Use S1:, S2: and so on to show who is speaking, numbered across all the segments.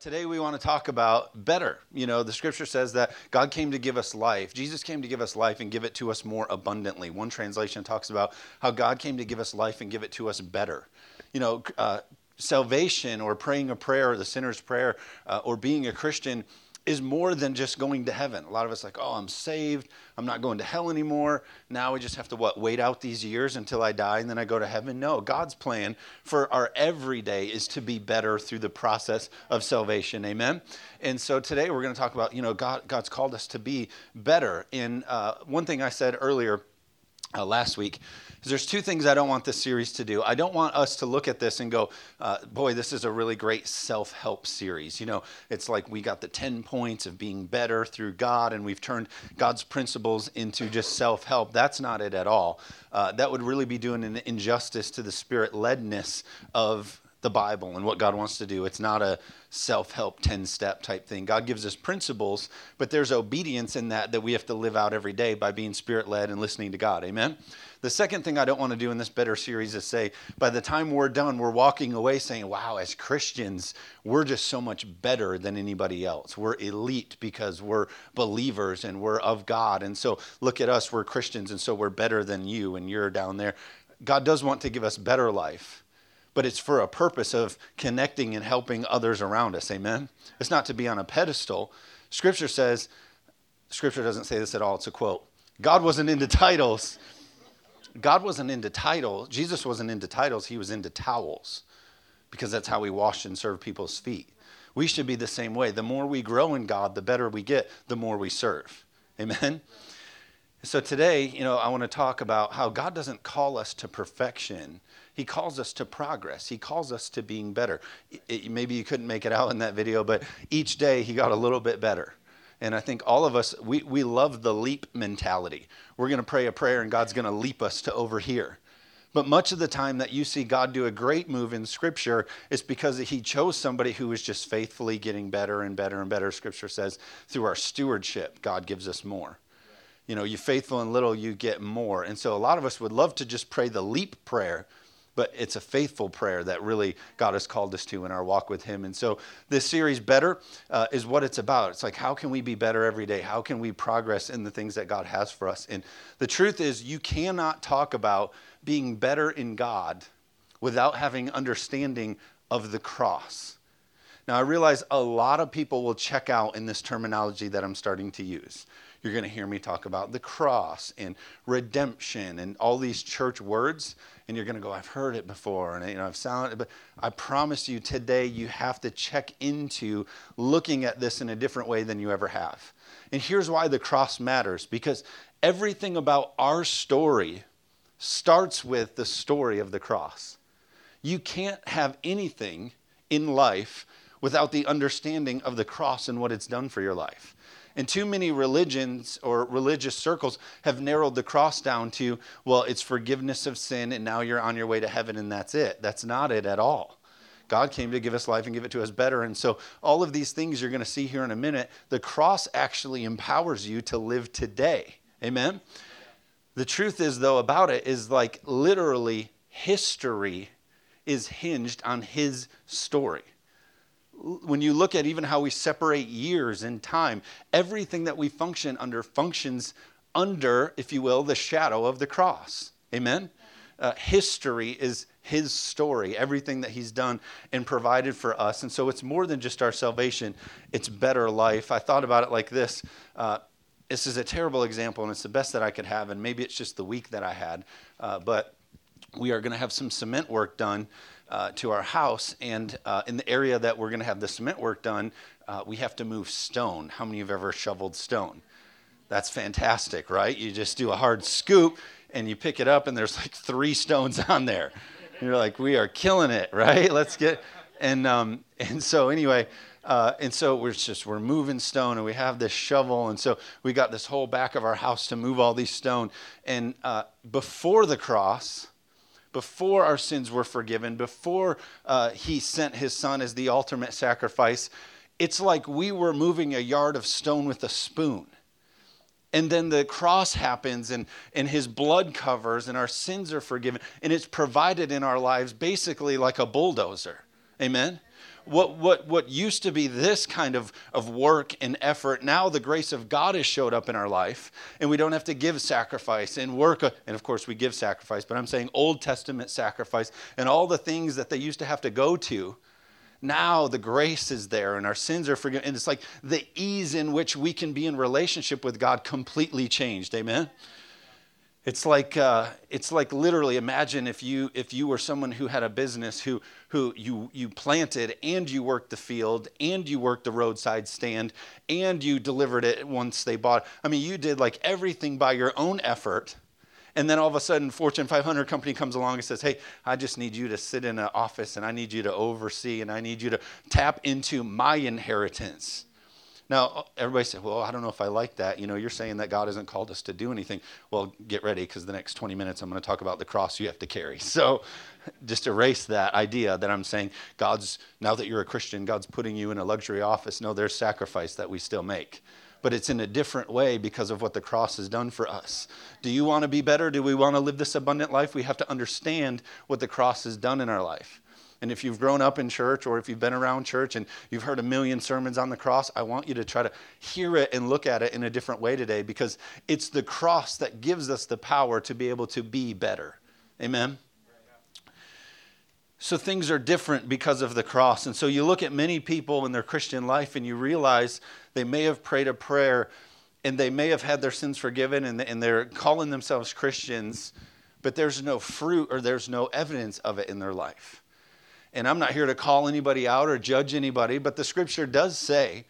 S1: Today we want to talk about better. You know, the scripture says that God came to give us life. Jesus came to give us life and give it to us more abundantly. One translation talks about how God came to give us life and give it to us better. You know, uh, salvation or praying a prayer, or the sinner's prayer, uh, or being a Christian is more than just going to heaven. A lot of us like, oh, I'm saved. I'm not going to hell anymore. Now we just have to what? Wait out these years until I die and then I go to heaven? No, God's plan for our everyday is to be better through the process of salvation. Amen. And so today we're going to talk about, you know, God, God's called us to be better. In uh, one thing I said earlier uh, last week there's two things I don't want this series to do. I don't want us to look at this and go, uh, boy, this is a really great self help series. You know, it's like we got the 10 points of being better through God and we've turned God's principles into just self help. That's not it at all. Uh, that would really be doing an injustice to the spirit ledness of the Bible and what God wants to do. It's not a self help 10 step type thing. God gives us principles, but there's obedience in that that we have to live out every day by being spirit led and listening to God. Amen? The second thing I don't want to do in this better series is say, by the time we're done, we're walking away saying, wow, as Christians, we're just so much better than anybody else. We're elite because we're believers and we're of God. And so look at us, we're Christians, and so we're better than you, and you're down there. God does want to give us better life but it's for a purpose of connecting and helping others around us. Amen? It's not to be on a pedestal. Scripture says, Scripture doesn't say this at all, it's a quote. God wasn't into titles. God wasn't into titles. Jesus wasn't into titles, he was into towels because that's how we wash and serve people's feet. We should be the same way. The more we grow in God, the better we get, the more we serve. Amen? So today, you know, I want to talk about how God doesn't call us to perfection, he calls us to progress. He calls us to being better. It, maybe you couldn't make it out in that video, but each day he got a little bit better. And I think all of us, we, we love the leap mentality. We're going to pray a prayer and God's going to leap us to over here. But much of the time that you see God do a great move in Scripture is because He chose somebody who was just faithfully getting better and better and better. Scripture says through our stewardship, God gives us more. You know, you faithful in little, you get more. And so a lot of us would love to just pray the leap prayer but it's a faithful prayer that really God has called us to in our walk with Him. And so this series, Better, uh, is what it's about. It's like, how can we be better every day? How can we progress in the things that God has for us? And the truth is, you cannot talk about being better in God without having understanding of the cross. Now, I realize a lot of people will check out in this terminology that I'm starting to use. You're going to hear me talk about the cross and redemption and all these church words and you're going to go, I've heard it before, and you know, I've sounded, but I promise you today you have to check into looking at this in a different way than you ever have. And here's why the cross matters because everything about our story starts with the story of the cross. You can't have anything in life without the understanding of the cross and what it's done for your life. And too many religions or religious circles have narrowed the cross down to, well, it's forgiveness of sin, and now you're on your way to heaven, and that's it. That's not it at all. God came to give us life and give it to us better. And so, all of these things you're going to see here in a minute, the cross actually empowers you to live today. Amen? The truth is, though, about it is like literally history is hinged on his story when you look at even how we separate years and time, everything that we function under functions under, if you will, the shadow of the cross. Amen? Uh, history is his story, everything that he's done and provided for us. And so it's more than just our salvation, it's better life. I thought about it like this. Uh, this is a terrible example, and it's the best that I could have, and maybe it's just the week that I had. Uh, but we are going to have some cement work done uh, to our house, and uh, in the area that we're going to have the cement work done, uh, we have to move stone. How many of you have ever shoveled stone? That's fantastic, right? You just do a hard scoop and you pick it up, and there's like three stones on there. You're like, we are killing it, right? Let's get and um, and so anyway. Uh, and so we're just we're moving stone and we have this shovel and so we got this whole back of our house to move all these stone and uh, before the cross before our sins were forgiven, before uh, he sent his son as the ultimate sacrifice, it's like we were moving a yard of stone with a spoon. And then the cross happens and, and his blood covers and our sins are forgiven. And it's provided in our lives basically like a bulldozer. Amen? What, what, what used to be this kind of, of work and effort, now the grace of God has showed up in our life, and we don't have to give sacrifice and work. Uh, and of course, we give sacrifice, but I'm saying Old Testament sacrifice and all the things that they used to have to go to. Now the grace is there and our sins are forgiven. And it's like the ease in which we can be in relationship with God completely changed. Amen? It's like uh, it's like literally imagine if you if you were someone who had a business who who you you planted and you worked the field and you worked the roadside stand and you delivered it once they bought. I mean, you did like everything by your own effort. And then all of a sudden, Fortune 500 company comes along and says, "Hey, I just need you to sit in an office and I need you to oversee and I need you to tap into my inheritance." Now, uh, everybody said, well, I don't know if I like that. You know, you're saying that God hasn't called us to do anything. Well, get ready because the next 20 minutes I'm going to talk about the cross you have to carry. So just erase that idea that I'm saying God's, now that you're a Christian, God's putting you in a luxury office. No, there's sacrifice that we still make. But it's in a different way because of what the cross has done for us. Do you want to be better? Do we want to live this abundant life? We have to understand what the cross has done in our life. And if you've grown up in church or if you've been around church and you've heard a million sermons on the cross, I want you to try to hear it and look at it in a different way today because it's the cross that gives us the power to be able to be better. Amen? So things are different because of the cross. And so you look at many people in their Christian life and you realize they may have prayed a prayer and they may have had their sins forgiven and they're calling themselves Christians, but there's no fruit or there's no evidence of it in their life. And I'm not here to call anybody out or judge anybody, but the scripture does say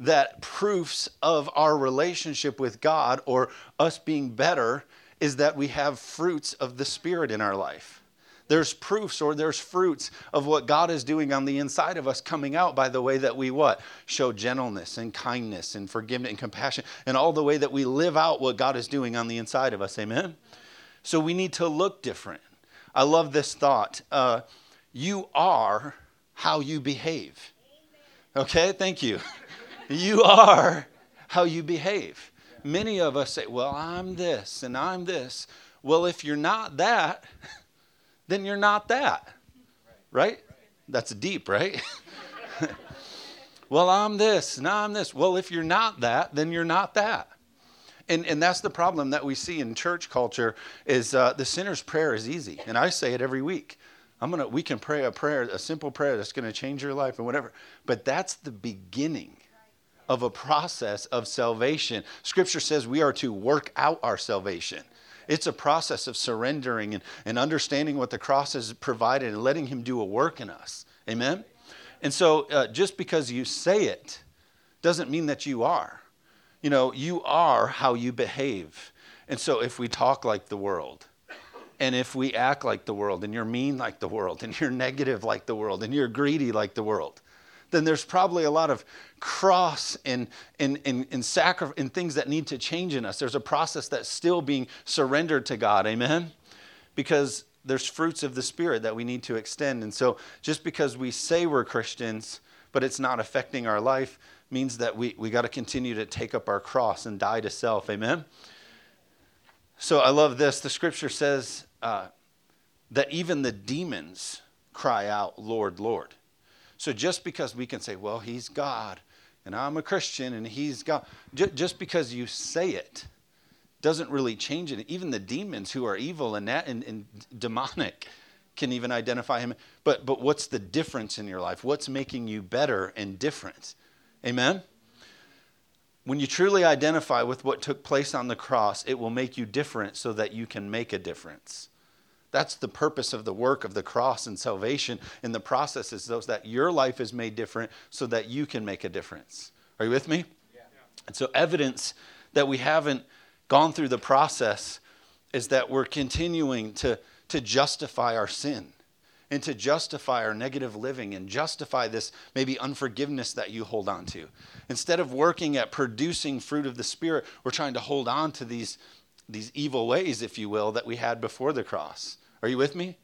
S1: that proofs of our relationship with God or us being better is that we have fruits of the Spirit in our life. There's proofs or there's fruits of what God is doing on the inside of us coming out by the way that we what? Show gentleness and kindness and forgiveness and compassion and all the way that we live out what God is doing on the inside of us. Amen? So we need to look different. I love this thought. Uh, you are how you behave. Okay, thank you. You are how you behave. Many of us say, Well, I'm this and I'm this. Well, if you're not that, then you're not that. Right? That's deep, right? well, I'm this and I'm this. Well, if you're not that, then you're not that. And, and that's the problem that we see in church culture is uh, the sinner's prayer is easy. And I say it every week. I'm gonna we can pray a prayer, a simple prayer that's gonna change your life and whatever. But that's the beginning of a process of salvation. Scripture says we are to work out our salvation. It's a process of surrendering and, and understanding what the cross has provided and letting Him do a work in us. Amen? And so uh, just because you say it doesn't mean that you are. You know, you are how you behave. And so if we talk like the world, and if we act like the world, and you're mean like the world, and you're negative like the world, and you're greedy like the world, then there's probably a lot of cross and, and, and, and, sacri- and things that need to change in us. There's a process that's still being surrendered to God. Amen? Because there's fruits of the Spirit that we need to extend. And so just because we say we're Christians, but it's not affecting our life, means that we, we got to continue to take up our cross and die to self. Amen? So I love this. The scripture says uh, that even the demons cry out, Lord, Lord. So just because we can say, well, he's God and I'm a Christian and he's God, just because you say it doesn't really change it. Even the demons who are evil and, and, and demonic can even identify him. But, but what's the difference in your life? What's making you better and different? Amen? When you truly identify with what took place on the cross, it will make you different so that you can make a difference. That's the purpose of the work of the cross and salvation in the process is those that your life is made different so that you can make a difference. Are you with me? Yeah. And so evidence that we haven't gone through the process is that we're continuing to, to justify our sin and to justify our negative living and justify this maybe unforgiveness that you hold on to. Instead of working at producing fruit of the Spirit, we're trying to hold on to these, these evil ways, if you will, that we had before the cross. Are you with me?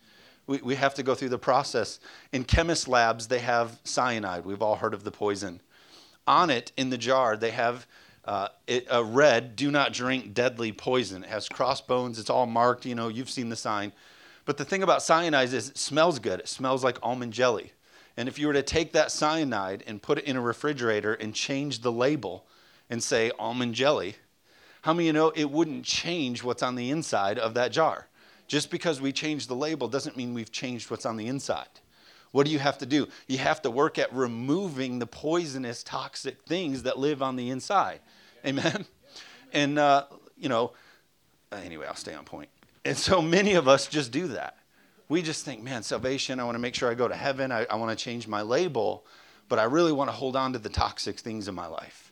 S1: We, we have to go through the process. In chemist labs, they have cyanide. We've all heard of the poison. On it, in the jar, they have uh, it, a red, do not drink deadly poison. It has crossbones, it's all marked, you know, you've seen the sign. But the thing about cyanide is it smells good. It smells like almond jelly. And if you were to take that cyanide and put it in a refrigerator and change the label and say almond jelly, how many you know it wouldn't change what's on the inside of that jar? Just because we change the label doesn't mean we've changed what's on the inside. What do you have to do? You have to work at removing the poisonous, toxic things that live on the inside. Amen? And, uh, you know, anyway, I'll stay on point. And so many of us just do that. We just think, man, salvation, I want to make sure I go to heaven. I, I want to change my label, but I really want to hold on to the toxic things in my life.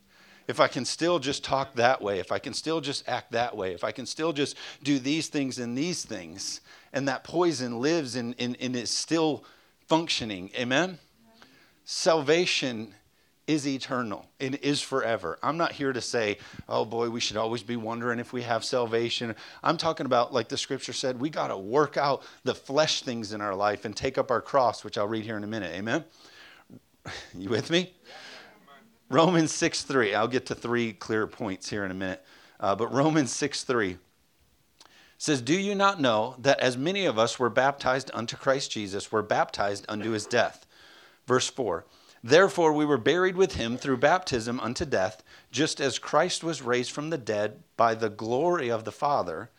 S1: If I can still just talk that way, if I can still just act that way, if I can still just do these things and these things, and that poison lives and, and, is still functioning, amen? Salvation is eternal. It is forever. I'm not here to say, oh boy, we should always be wondering if we have salvation. I'm talking about, like the scripture said, we got to work out the flesh things in our life and take up our cross, which I'll read here in a minute. Amen? You with me? Romans 6 3. I'll get to three clear points here in a minute. Uh, but Romans 6 3 says, Do you not know that as many of us were baptized unto Christ Jesus, were baptized unto his death? Verse 4 Therefore, we were buried with him through baptism unto death, just as Christ was raised from the dead by the glory of the Father,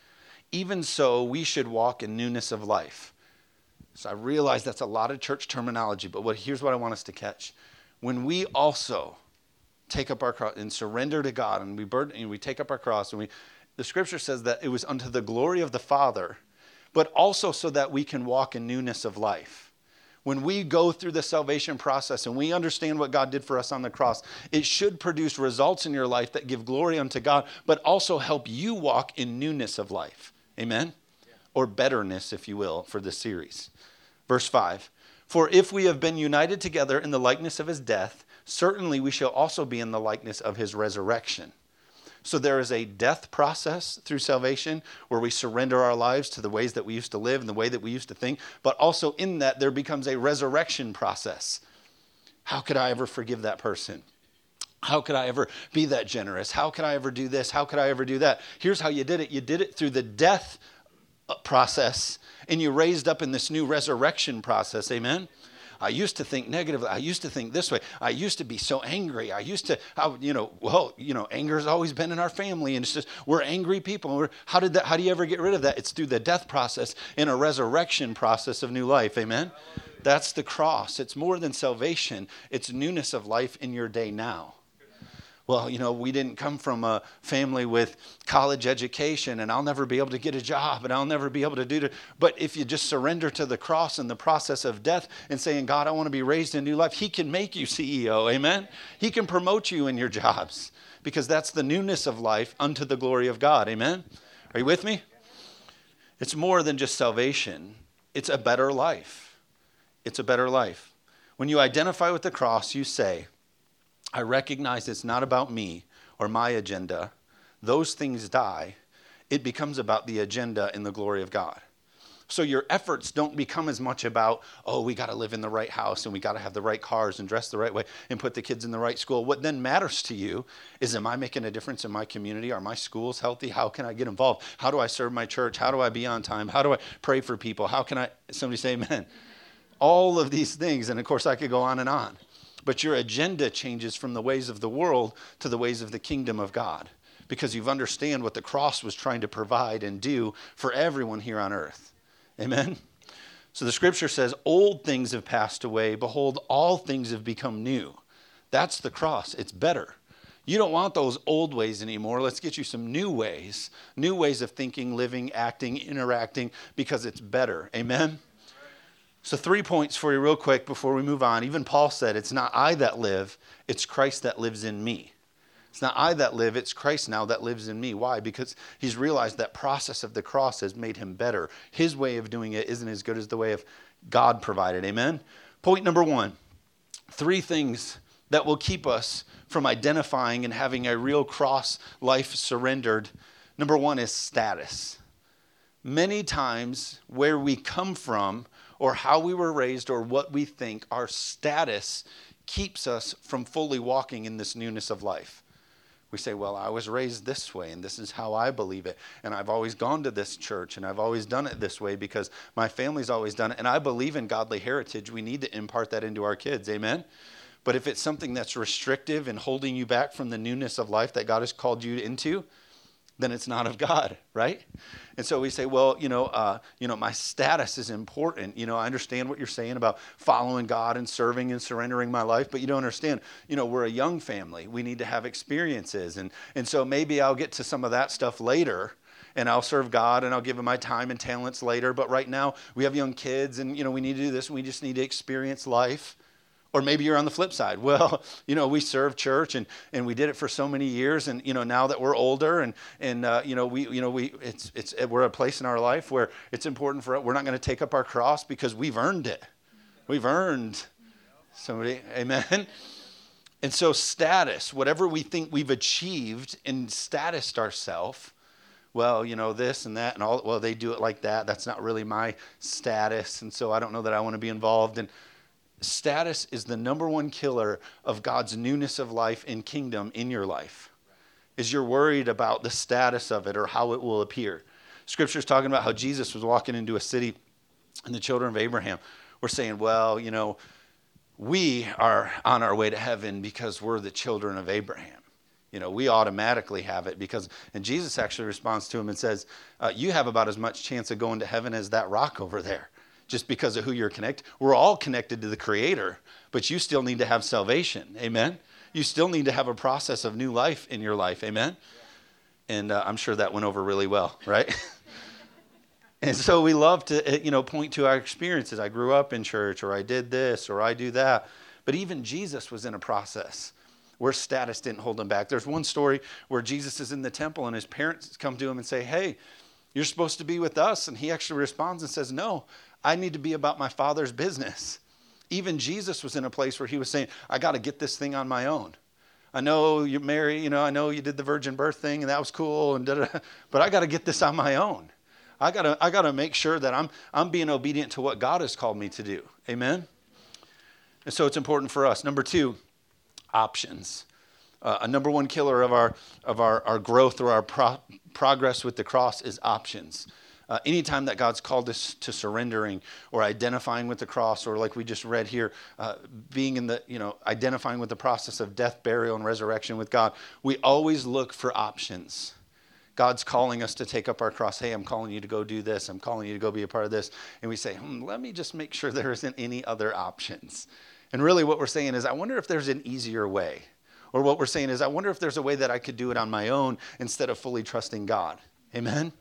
S1: even so we should walk in newness of life. So I realize that's a lot of church terminology, but what, here's what I want us to catch. When we also take up our cross and surrender to God, and we burden, and we take up our cross, and we, the Scripture says that it was unto the glory of the Father, but also so that we can walk in newness of life when we go through the salvation process and we understand what God did for us on the cross, it should produce results in your life that give glory unto God, but also help you walk in newness of life. Amen? Yeah. Or betterness, if you will, for this series. Verse 5 For if we have been united together in the likeness of his death, certainly we shall also be in the likeness of his resurrection. So there is a death process through salvation where we surrender our lives to the ways that we used to live and the way that we used to think. But also in that, there becomes a resurrection process. How could I ever forgive that person? How could I ever be that generous? How could I ever do this? How could I ever do that? Here's how you did it you did it through the death uh, process, and you raised up in this new resurrection process. Amen? I used to think negatively. I used to think this way. I used to be so angry. I used to, I, you know, well, you know, anger has always been in our family, and it's just we're angry people. We're, how did that? How do you ever get rid of that? It's through the death process and a resurrection process of new life. Amen. That's the cross. It's more than salvation. It's newness of life in your day now well, you know, we didn't come from a family with college education and I'll never be able to get a job and I'll never be able to do it. But if you just surrender to the cross and the process of death and saying, God, I want to be raised in new life, He can make you CEO. Amen? He can promote you in your jobs because that's the newness of life unto the glory of God. Amen? Are you with me? It's more than just salvation, it's a better life. It's a better life. When you identify with the cross, you say, I recognize it's not about me or my agenda. Those things die. It becomes about the agenda and the glory of God. So your efforts don't become as much about, oh, we got to live in the right house and we got to have the right cars and dress the right way and put the kids in the right school. What then matters to you is, am I making a difference in my community? Are my schools healthy? How can I get involved? How do I serve my church? How do I be on time? How do I pray for people? How can I, somebody say amen? All of these things. And of course, I could go on and on but your agenda changes from the ways of the world to the ways of the kingdom of God because you've understand what the cross was trying to provide and do for everyone here on earth. Amen. So the scripture says, Old things have passed away. Behold, all things have become new. That's the cross. It's better. You don't want those old ways anymore. Let's get you some new ways, new ways of thinking, living, acting, interacting, because it's better. Amen? So, three points for you, real quick, before we move on. Even Paul said, It's not I that live, it's Christ that lives in me. It's not I that live, it's Christ now that lives in me. Why? Because he's realized that process of the cross has made him better. His way of doing it isn't as good as the way of God provided. Amen? Point number one three things that will keep us from identifying and having a real cross life surrendered. Number one is status. Many times, where we come from, or how we were raised or what we think, our status keeps us from fully walking in this newness of life. We say, well, I was raised this way, and this is how I believe it. And I've always gone to this church, and I've always done it this way because my family's always done it. And I believe in godly heritage. We need to impart that into our kids. Amen? But if it's something that's restrictive and holding you back from the newness of life that God has called you into, then it's not of God, right? And so we say, well, you know, uh, you know, my status is important. You know, I understand what you're saying about following God and serving and surrendering my life, but you don't understand. You know, we're a young family. We need to have experiences, and and so maybe I'll get to some of that stuff later. And I'll serve God and I'll give him my time and talents later. But right now, we have young kids and, you know, we need to do this we just need to experience life. Or maybe you're on the flip side. Well, you know, we served church and, and we did it for so many years. And, you know, now that we're older and, and uh, you know, we, you know, we, it's, it's, we're a place in our life where it's important for us. We're not going to take up our cross because we've earned it. We've earned somebody. Amen. And so status, whatever we think we've achieved and statused ourselves, well, you know, this and that and all, well, they do it like that. That's not really my status. And so I don't know that I want to be involved. And, status is the number one killer of God's newness of life and kingdom in your life. Is you're worried about the status of it or how it will appear. Scripture is talking about how Jesus was walking into a city and the children of Abraham were saying, Well, you know, we are on our way to heaven because we're the children of Abraham. You know, we automatically have it because, and Jesus actually responds to him and says, uh, You have about as much chance of going to heaven as that rock over there just because of who you're connected. We're all connected to the Creator, but you still need to have salvation. Amen? You still need to have a process of new life in your life. Amen? And uh, I'm sure that went over really well, right? and so we love to, uh, you know, point to our experiences. I grew up in church, or I did this, or I do that. But even Jesus was in a process where status didn't hold him back. There's one story where Jesus is in the temple and his parents come to him and say, Hey, you're supposed to be with us. And he actually responds and says, No, I need to be about my father's business. Even Jesus was in a place where he was saying, I got to get this thing on my own. I know you Mary, you know, I know you did the virgin birth thing and that was cool and but I got to get this on my own. I got to I got to make sure that I'm I'm being obedient to what God has called me to do. Amen. And so it's important for us. Number 2, options. Uh, a number one killer of our of our, our growth or our pro- progress with the cross is options. Uh, anytime that God's called us to surrendering or identifying with the cross, or like we just read here, uh, being in the, you know, identifying with the process of death, burial, and resurrection with God, we always look for options. God's calling us to take up our cross. Hey, I'm calling you to go do this. I'm calling you to go be a part of this. And we say, hmm, let me just make sure there isn't any other options. And really, what we're saying is, I wonder if there's an easier way. Or what we're saying is, I wonder if there's a way that I could do it on my own instead of fully trusting God. Amen?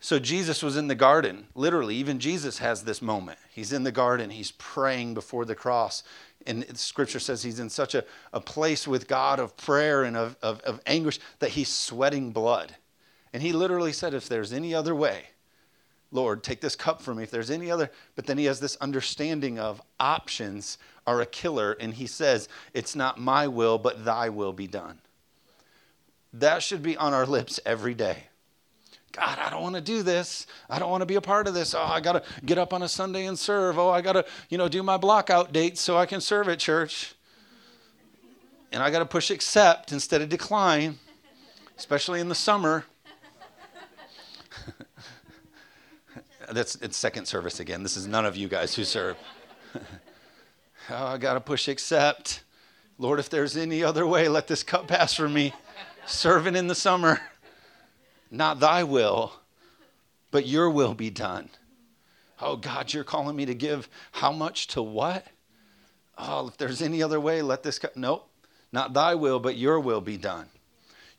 S1: So Jesus was in the garden. Literally, even Jesus has this moment. He's in the garden, he's praying before the cross. And scripture says he's in such a, a place with God of prayer and of, of, of anguish that he's sweating blood. And he literally said, If there's any other way, Lord, take this cup from me. If there's any other, but then he has this understanding of options are a killer. And he says, It's not my will, but thy will be done. That should be on our lips every day. God, I don't want to do this. I don't want to be a part of this. Oh, I got to get up on a Sunday and serve. Oh, I got to, you know, do my block out dates so I can serve at church. And I got to push accept instead of decline, especially in the summer. That's it's second service again. This is none of you guys who serve. oh, I got to push accept. Lord, if there's any other way, let this cup pass for me. Serving in the summer. Not thy will, but your will be done. Oh, God, you're calling me to give how much to what? Oh, if there's any other way, let this go. Nope, not thy will, but your will be done.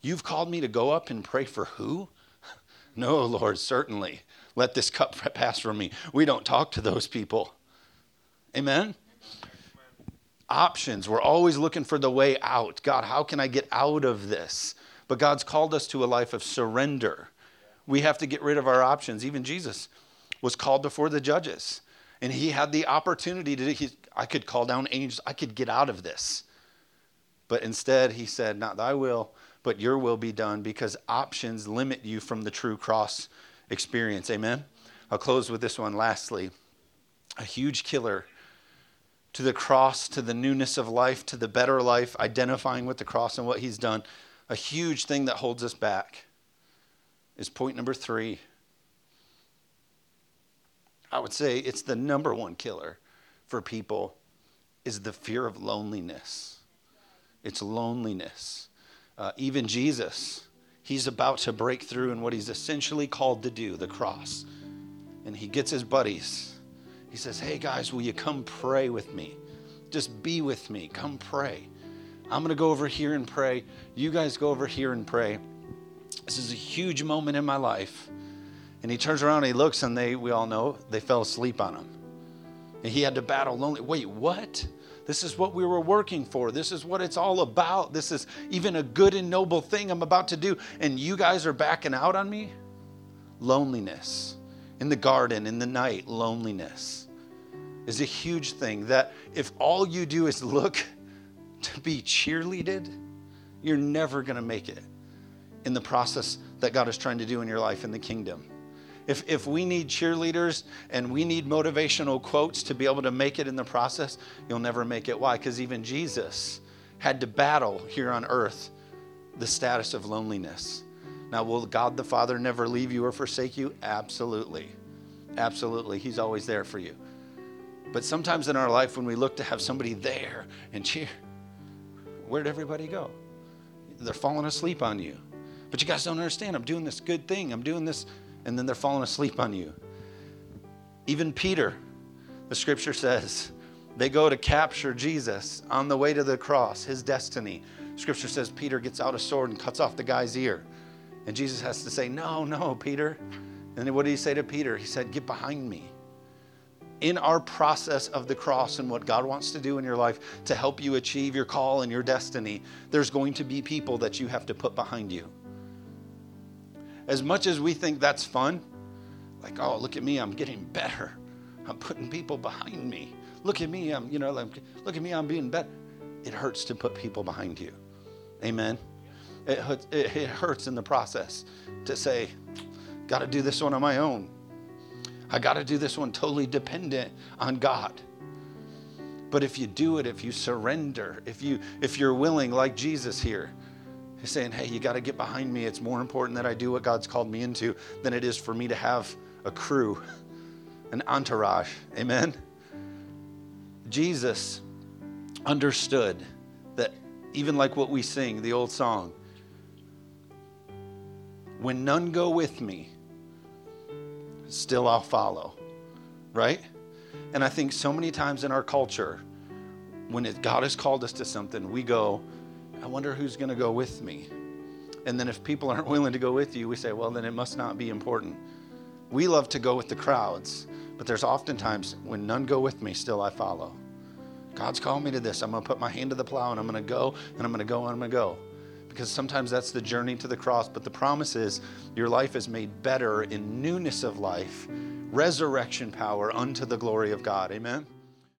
S1: You've called me to go up and pray for who? No, Lord, certainly. Let this cup pass from me. We don't talk to those people. Amen? Options. We're always looking for the way out. God, how can I get out of this? But God's called us to a life of surrender. We have to get rid of our options. Even Jesus was called before the judges, and he had the opportunity to, he, I could call down angels, I could get out of this. But instead, he said, Not thy will, but your will be done, because options limit you from the true cross experience. Amen? I'll close with this one lastly. A huge killer to the cross, to the newness of life, to the better life, identifying with the cross and what he's done A huge thing that holds us back is point number three. I would say it's the number one killer for people is the fear of loneliness. It's loneliness. Uh, even Jesus, he's about to break through in what he's essentially called to do, the cross. And he gets his buddies. He says, Hey guys, will you come pray with me? Just be with me. Come pray. I'm going to go over here and pray. You guys go over here and pray. This is a huge moment in my life. And he turns around and he looks, and they, we all know, they fell asleep on him. And he had to battle lonely. Wait, what? This is what we were working for. This is what it's all about. This is even a good and noble thing I'm about to do. And you guys are backing out on me? Loneliness. In the garden, in the night, loneliness is a huge thing. That if all you do is look to be cheerleaded, you're never going to make it in the process that God is trying to do in your life in the kingdom. If, if we need cheerleaders and we need motivational quotes to be able to make it in the process, you'll never make it. Why? Because even Jesus had to battle here on earth the status of loneliness. Now, will God the Father never leave you or forsake you? Absolutely. Absolutely. He's always there for you. But sometimes in our life, when we look to have somebody there and cheer, where'd everybody go? They're falling asleep on you. But you guys don't understand. I'm doing this good thing. I'm doing this and then they're falling asleep on you. Even Peter, the scripture says, they go to capture Jesus on the way to the cross, his destiny. Scripture says Peter gets out a sword and cuts off the guy's ear. And Jesus has to say, No, no, Peter. And then what did he say to Peter? He said, Get behind me. In our process of the cross and what God wants to do in your life to help you achieve your call and your destiny, there's going to be people that you have to put behind you as much as we think that's fun, like, oh, look at me, I'm getting better. I'm putting people behind me. Look at me, I'm, you know, look at me, I'm being better. It hurts to put people behind you. Amen. It, it, it hurts in the process to say, got to do this one on my own. I got to do this one totally dependent on God. But if you do it, if you surrender, if you if you're willing, like Jesus here, He's saying, hey, you got to get behind me. It's more important that I do what God's called me into than it is for me to have a crew, an entourage. Amen? Jesus understood that even like what we sing, the old song, when none go with me, still I'll follow. Right? And I think so many times in our culture, when it, God has called us to something, we go, I wonder who's going to go with me. And then if people aren't willing to go with you, we say, well, then it must not be important. We love to go with the crowds, but there's oftentimes when none go with me, still I follow. God's called me to this. I'm going to put my hand to the plow and I'm going to go and I'm going to go and I'm going to go. Because sometimes that's the journey to the cross, but the promise is your life is made better in newness of life, resurrection power unto the glory of God. Amen.